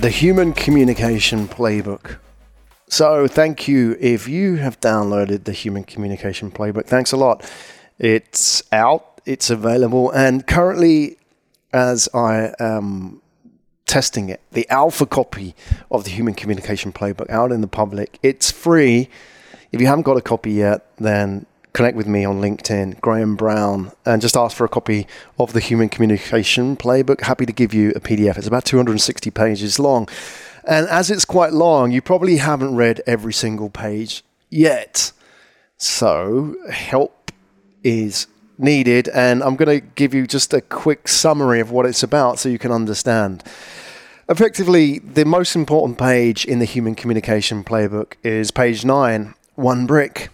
the Human Communication Playbook. So, thank you if you have downloaded the Human Communication Playbook. Thanks a lot. It's out, it's available, and currently, as I am testing it, the alpha copy of the Human Communication Playbook out in the public, it's free. If you haven't got a copy yet, then connect with me on LinkedIn, Graham Brown, and just ask for a copy of the Human Communication Playbook. Happy to give you a PDF. It's about 260 pages long. And as it's quite long, you probably haven't read every single page yet. So, help is needed. And I'm going to give you just a quick summary of what it's about so you can understand. Effectively, the most important page in the Human Communication Playbook is page nine, one brick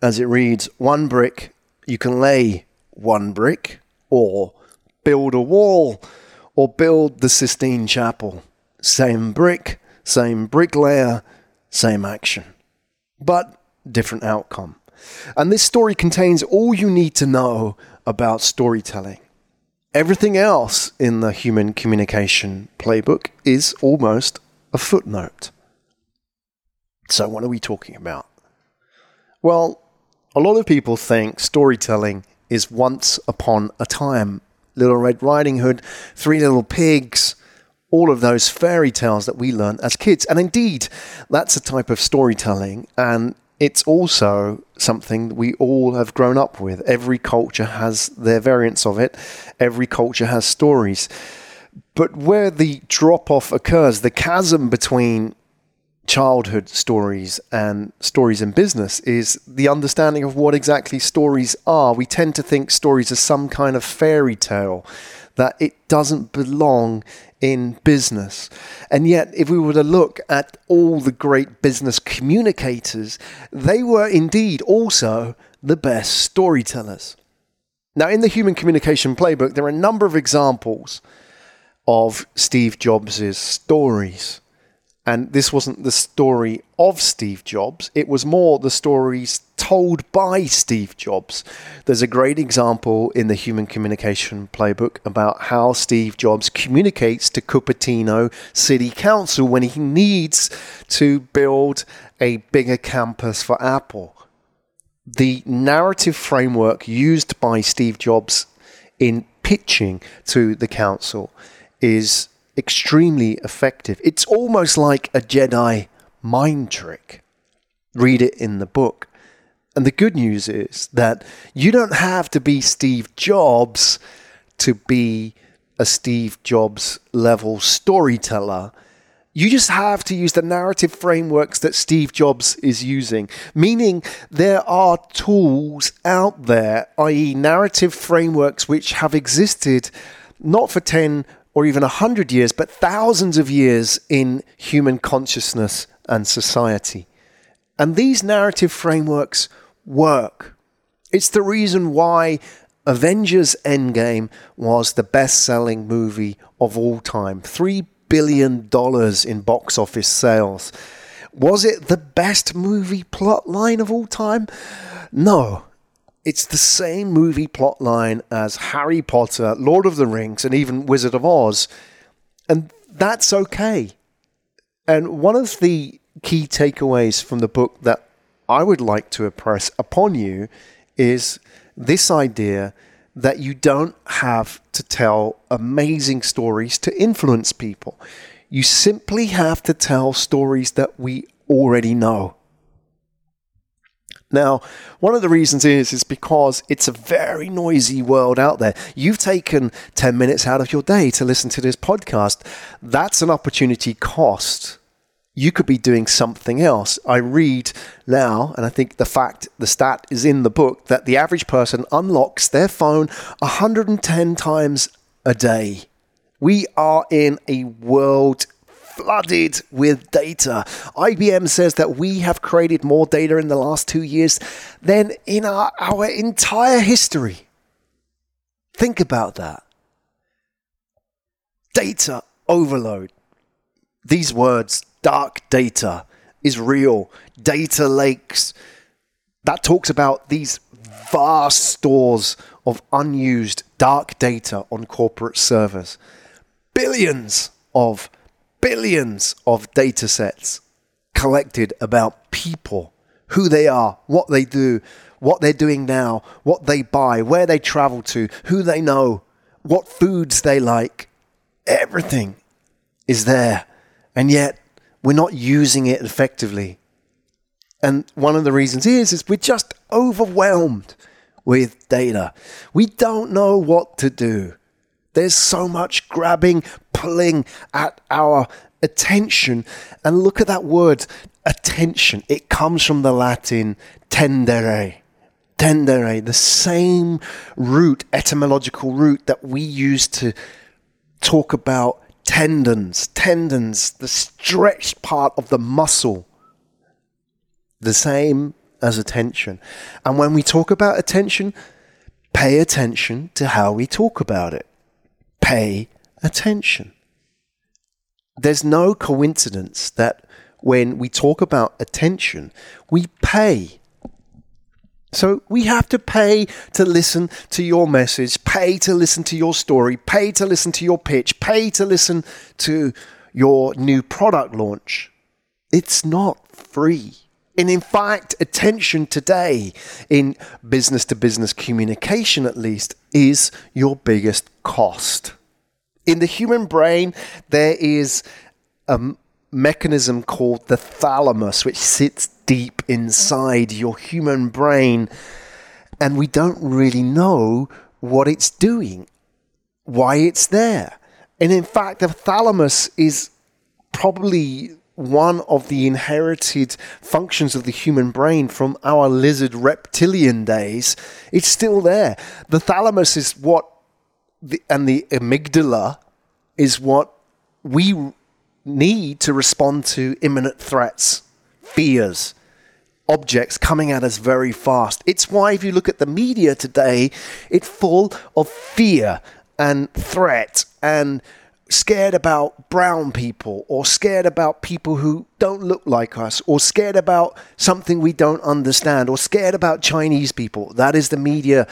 as it reads one brick, you can lay one brick, or build a wall, or build the Sistine Chapel. Same brick, same bricklayer, same action, but different outcome. And this story contains all you need to know about storytelling. Everything else in the human communication playbook is almost a footnote. So, what are we talking about? Well, a lot of people think storytelling is once upon a time. Little Red Riding Hood, Three Little Pigs, all of those fairy tales that we learn as kids. And indeed, that's a type of storytelling. And it's also something we all have grown up with. Every culture has their variants of it, every culture has stories. But where the drop off occurs, the chasm between childhood stories and stories in business is the understanding of what exactly stories are. We tend to think stories are some kind of fairy tale, that it doesn't belong in business. And yet, if we were to look at all the great business communicators, they were indeed also the best storytellers. Now, in the Human Communication Playbook, there are a number of examples of Steve Jobs' stories. And this wasn't the story of Steve Jobs, it was more the stories told by Steve Jobs. There's a great example in the Human Communication Playbook about how Steve Jobs communicates to Cupertino City Council when he needs to build a bigger campus for Apple. The narrative framework used by Steve Jobs in pitching to the council is extremely effective. It's almost like a Jedi mind trick. Read it in the book. And the good news is that you don't have to be Steve Jobs to be a Steve Jobs level storyteller. You just have to use the narrative frameworks that Steve Jobs is using, meaning there are tools out there, i.e., narrative frameworks, which have existed not for 10 or even a hundred years, but thousands of years in human consciousness and society. And these narrative frameworks work. It's the reason why Avengers Endgame was the best selling movie of all time. $3 billion in box office sales. Was it the best movie plot line of all time? No, it's the same movie plot line as Harry Potter, Lord of the Rings, and even Wizard of Oz. And that's okay. And one of the key takeaways from the book that I would like to impress upon you is this idea that you don't have to tell amazing stories to influence people. You simply have to tell stories that we already know. Now, one of the reasons is is because it's a very noisy world out there. You've taken 10 minutes out of your day to listen to this podcast. That's an opportunity cost. You could be doing something else. I read now, and I think the fact, the stat is in the book, that the average person unlocks their phone 110 times a day. We are in a world flooded with data. IBM says that we have created more data in the last two years than in our, our entire history. Think about that. Data overload. These words, dark data, is real. Data lakes. That talks about these vast stores of unused dark data on corporate servers. Billions of billions of data sets collected about people, who they are, what they do, what they're doing now, what they buy, where they travel to, who they know, what foods they like. Everything is there. And yet, we're not using it effectively. And one of the reasons is, is we're just overwhelmed with data. We don't know what to do. There's so much grabbing, pulling at our attention. And look at that word, attention. It comes from the Latin tendere. Tendere, the same root, etymological root that we use to talk about tendons, tendons, the stretched part of the muscle. The same as attention. And when we talk about attention, pay attention to how we talk about it. Pay attention there's no coincidence that when we talk about attention, we pay. So we have to pay to listen to your message, pay to listen to your story, pay to listen to your pitch, pay to listen to your new product launch. It's not free. And in fact, attention today in business to business communication, at least, is your biggest cost. In the human brain, there is a mechanism called the thalamus, which sits deep inside your human brain, and we don't really know what it's doing, why it's there. And in fact, the thalamus is probably one of the inherited functions of the human brain from our lizard reptilian days. It's still there. The thalamus is what the, and the amygdala is what we need to respond to imminent threats, fears, objects coming at us very fast. It's why, if you look at the media today, it's full of fear and threat and scared about brown people or scared about people who don't look like us or scared about something we don't understand or scared about Chinese people. That is the media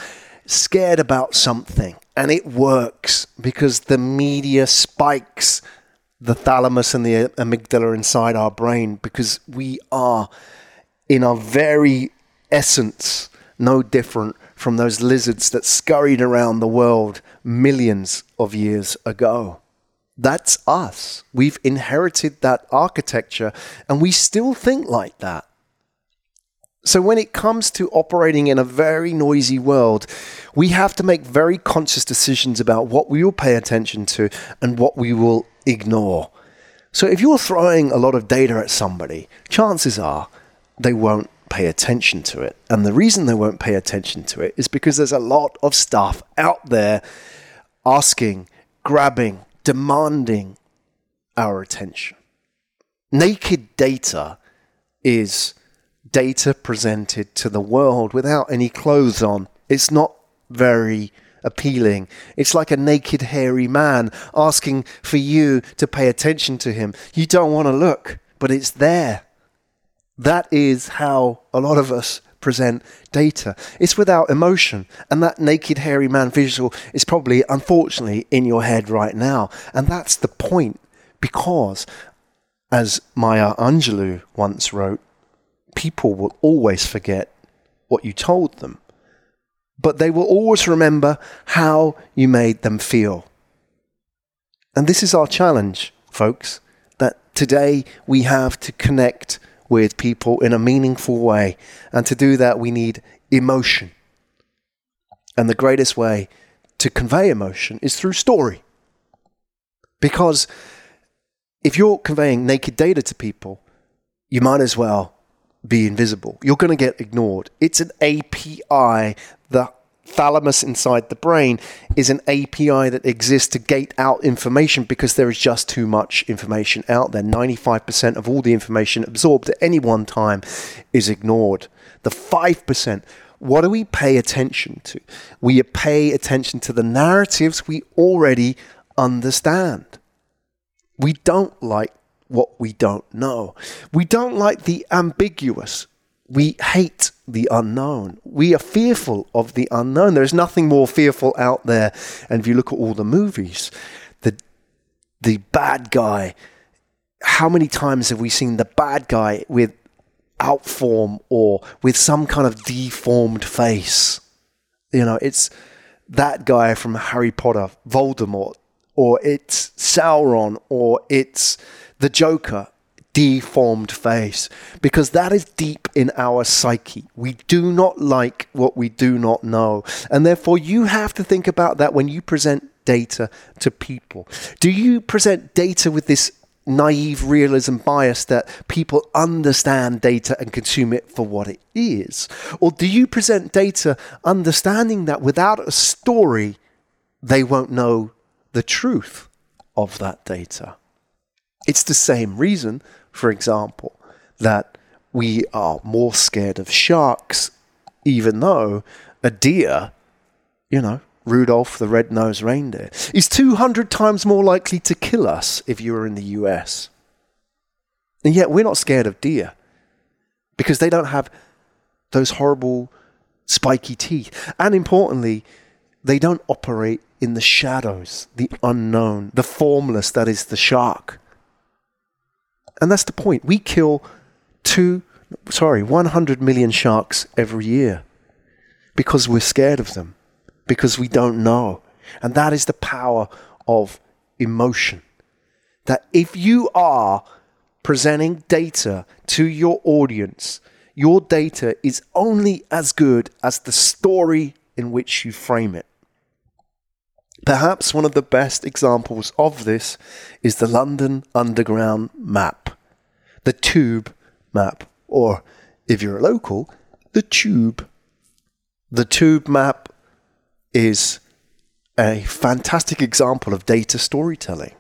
scared about something. And it works because the media spikes the thalamus and the amygdala inside our brain because we are, in our very essence, no different from those lizards that scurried around the world millions of years ago. That's us. We've inherited that architecture and we still think like that. So, when it comes to operating in a very noisy world, we have to make very conscious decisions about what we will pay attention to and what we will ignore. So, if you're throwing a lot of data at somebody, chances are they won't pay attention to it. And the reason they won't pay attention to it is because there's a lot of stuff out there asking, grabbing, demanding our attention. Naked data is data presented to the world without any clothes on. It's not very appealing. It's like a naked, hairy man asking for you to pay attention to him. You don't want to look, but it's there. That is how a lot of us present data. It's without emotion. And that naked, hairy man visual is probably, unfortunately, in your head right now. And that's the point. Because, as Maya Angelou once wrote, people will always forget what you told them, but they will always remember how you made them feel. And this is our challenge, folks, that today we have to connect with people in a meaningful way. And to do that, we need emotion. And the greatest way to convey emotion is through story. Because if you're conveying naked data to people, you might as well be invisible. You're going to get ignored. It's an API. The thalamus inside the brain is an API that exists to gate out information because there is just too much information out there. 95% of all the information absorbed at any one time is ignored. The 5%, what do we pay attention to? We pay attention to the narratives we already understand. We don't like what we don't know. We don't like the ambiguous. We hate the unknown. We are fearful of the unknown. There's nothing more fearful out there. And if you look at all the movies, the the bad guy how many times have we seen the bad guy with out form or with some kind of deformed face? You know, it's that guy from Harry Potter, Voldemort, or it's Sauron, or it's the Joker, deformed face, because that is deep in our psyche. We do not like what we do not know. And therefore, you have to think about that when you present data to people. Do you present data with this naive realism bias that people understand data and consume it for what it is? Or do you present data understanding that without a story, they won't know the truth of that data? It's the same reason, for example, that we are more scared of sharks, even though a deer, you know, Rudolph the red-nosed reindeer, is 200 times more likely to kill us if you were in the US. And yet we're not scared of deer because they don't have those horrible spiky teeth. And importantly, they don't operate in the shadows, the unknown, the formless that is the shark. And that's the point. We kill two, sorry, 100 million sharks every year because we're scared of them because we don't know. And that is the power of emotion. That if you are presenting data to your audience, your data is only as good as the story in which you frame it. Perhaps one of the best examples of this is the London Underground map, the Tube map, or if you're a local, the Tube. The Tube map is a fantastic example of data storytelling.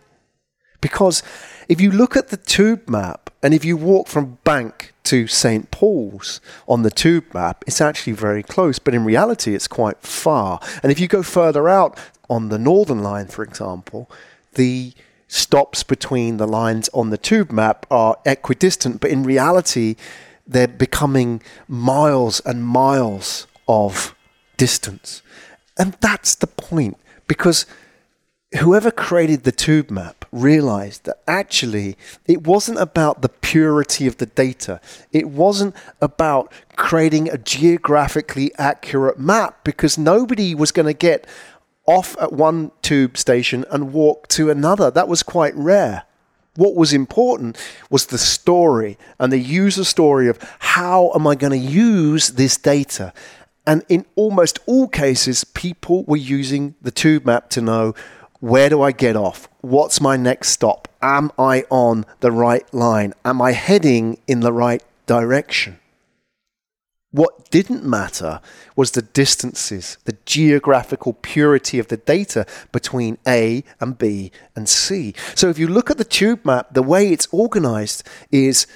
Because if you look at the tube map and if you walk from Bank to St. Paul's on the tube map, it's actually very close, but in reality, it's quite far. And if you go further out on the Northern Line, for example, the stops between the lines on the tube map are equidistant, but in reality, they're becoming miles and miles of distance. And that's the point because whoever created the tube map realized that actually it wasn't about the purity of the data. It wasn't about creating a geographically accurate map because nobody was going to get off at one tube station and walk to another. That was quite rare. What was important was the story and the user story of how am I going to use this data? And in almost all cases, people were using the tube map to know where do I get off? What's my next stop? Am I on the right line? Am I heading in the right direction? What didn't matter was the distances, the geographical purity of the data between A and B and C. So if you look at the tube map, the way it's organized is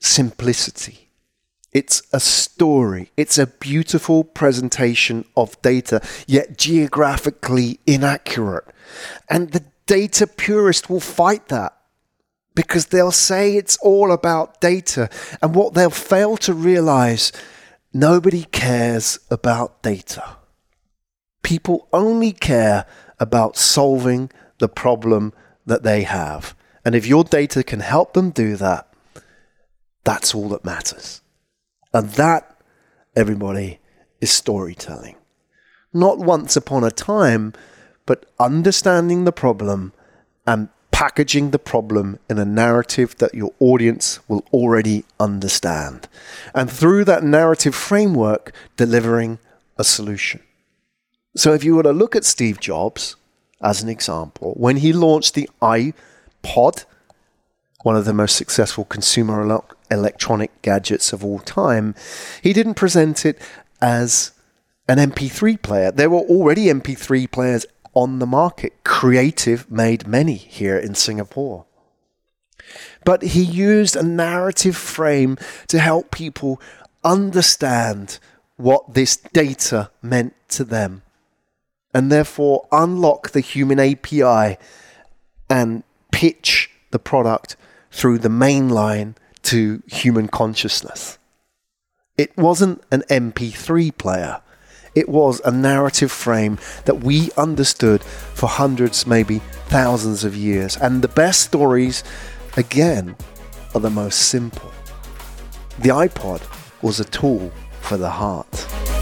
simplicity. It's a story. It's a beautiful presentation of data, yet geographically inaccurate. And the data purist will fight that because they'll say it's all about data. And what they'll fail to realize nobody cares about data. People only care about solving the problem that they have. And if your data can help them do that, that's all that matters. And that, everybody, is storytelling. Not once upon a time, but understanding the problem and packaging the problem in a narrative that your audience will already understand. And through that narrative framework, delivering a solution. So if you were to look at Steve Jobs as an example, when he launched the iPod, one of the most successful consumer electronic gadgets of all time, he didn't present it as an MP3 player. There were already MP3 players on the market. Creative made many here in Singapore. But he used a narrative frame to help people understand what this data meant to them and therefore unlock the human API and pitch the product through the main line to human consciousness. It wasn't an MP3 player. It was a narrative frame that we understood for hundreds, maybe thousands of years. And the best stories again, are the most simple. The iPod was a tool for the heart.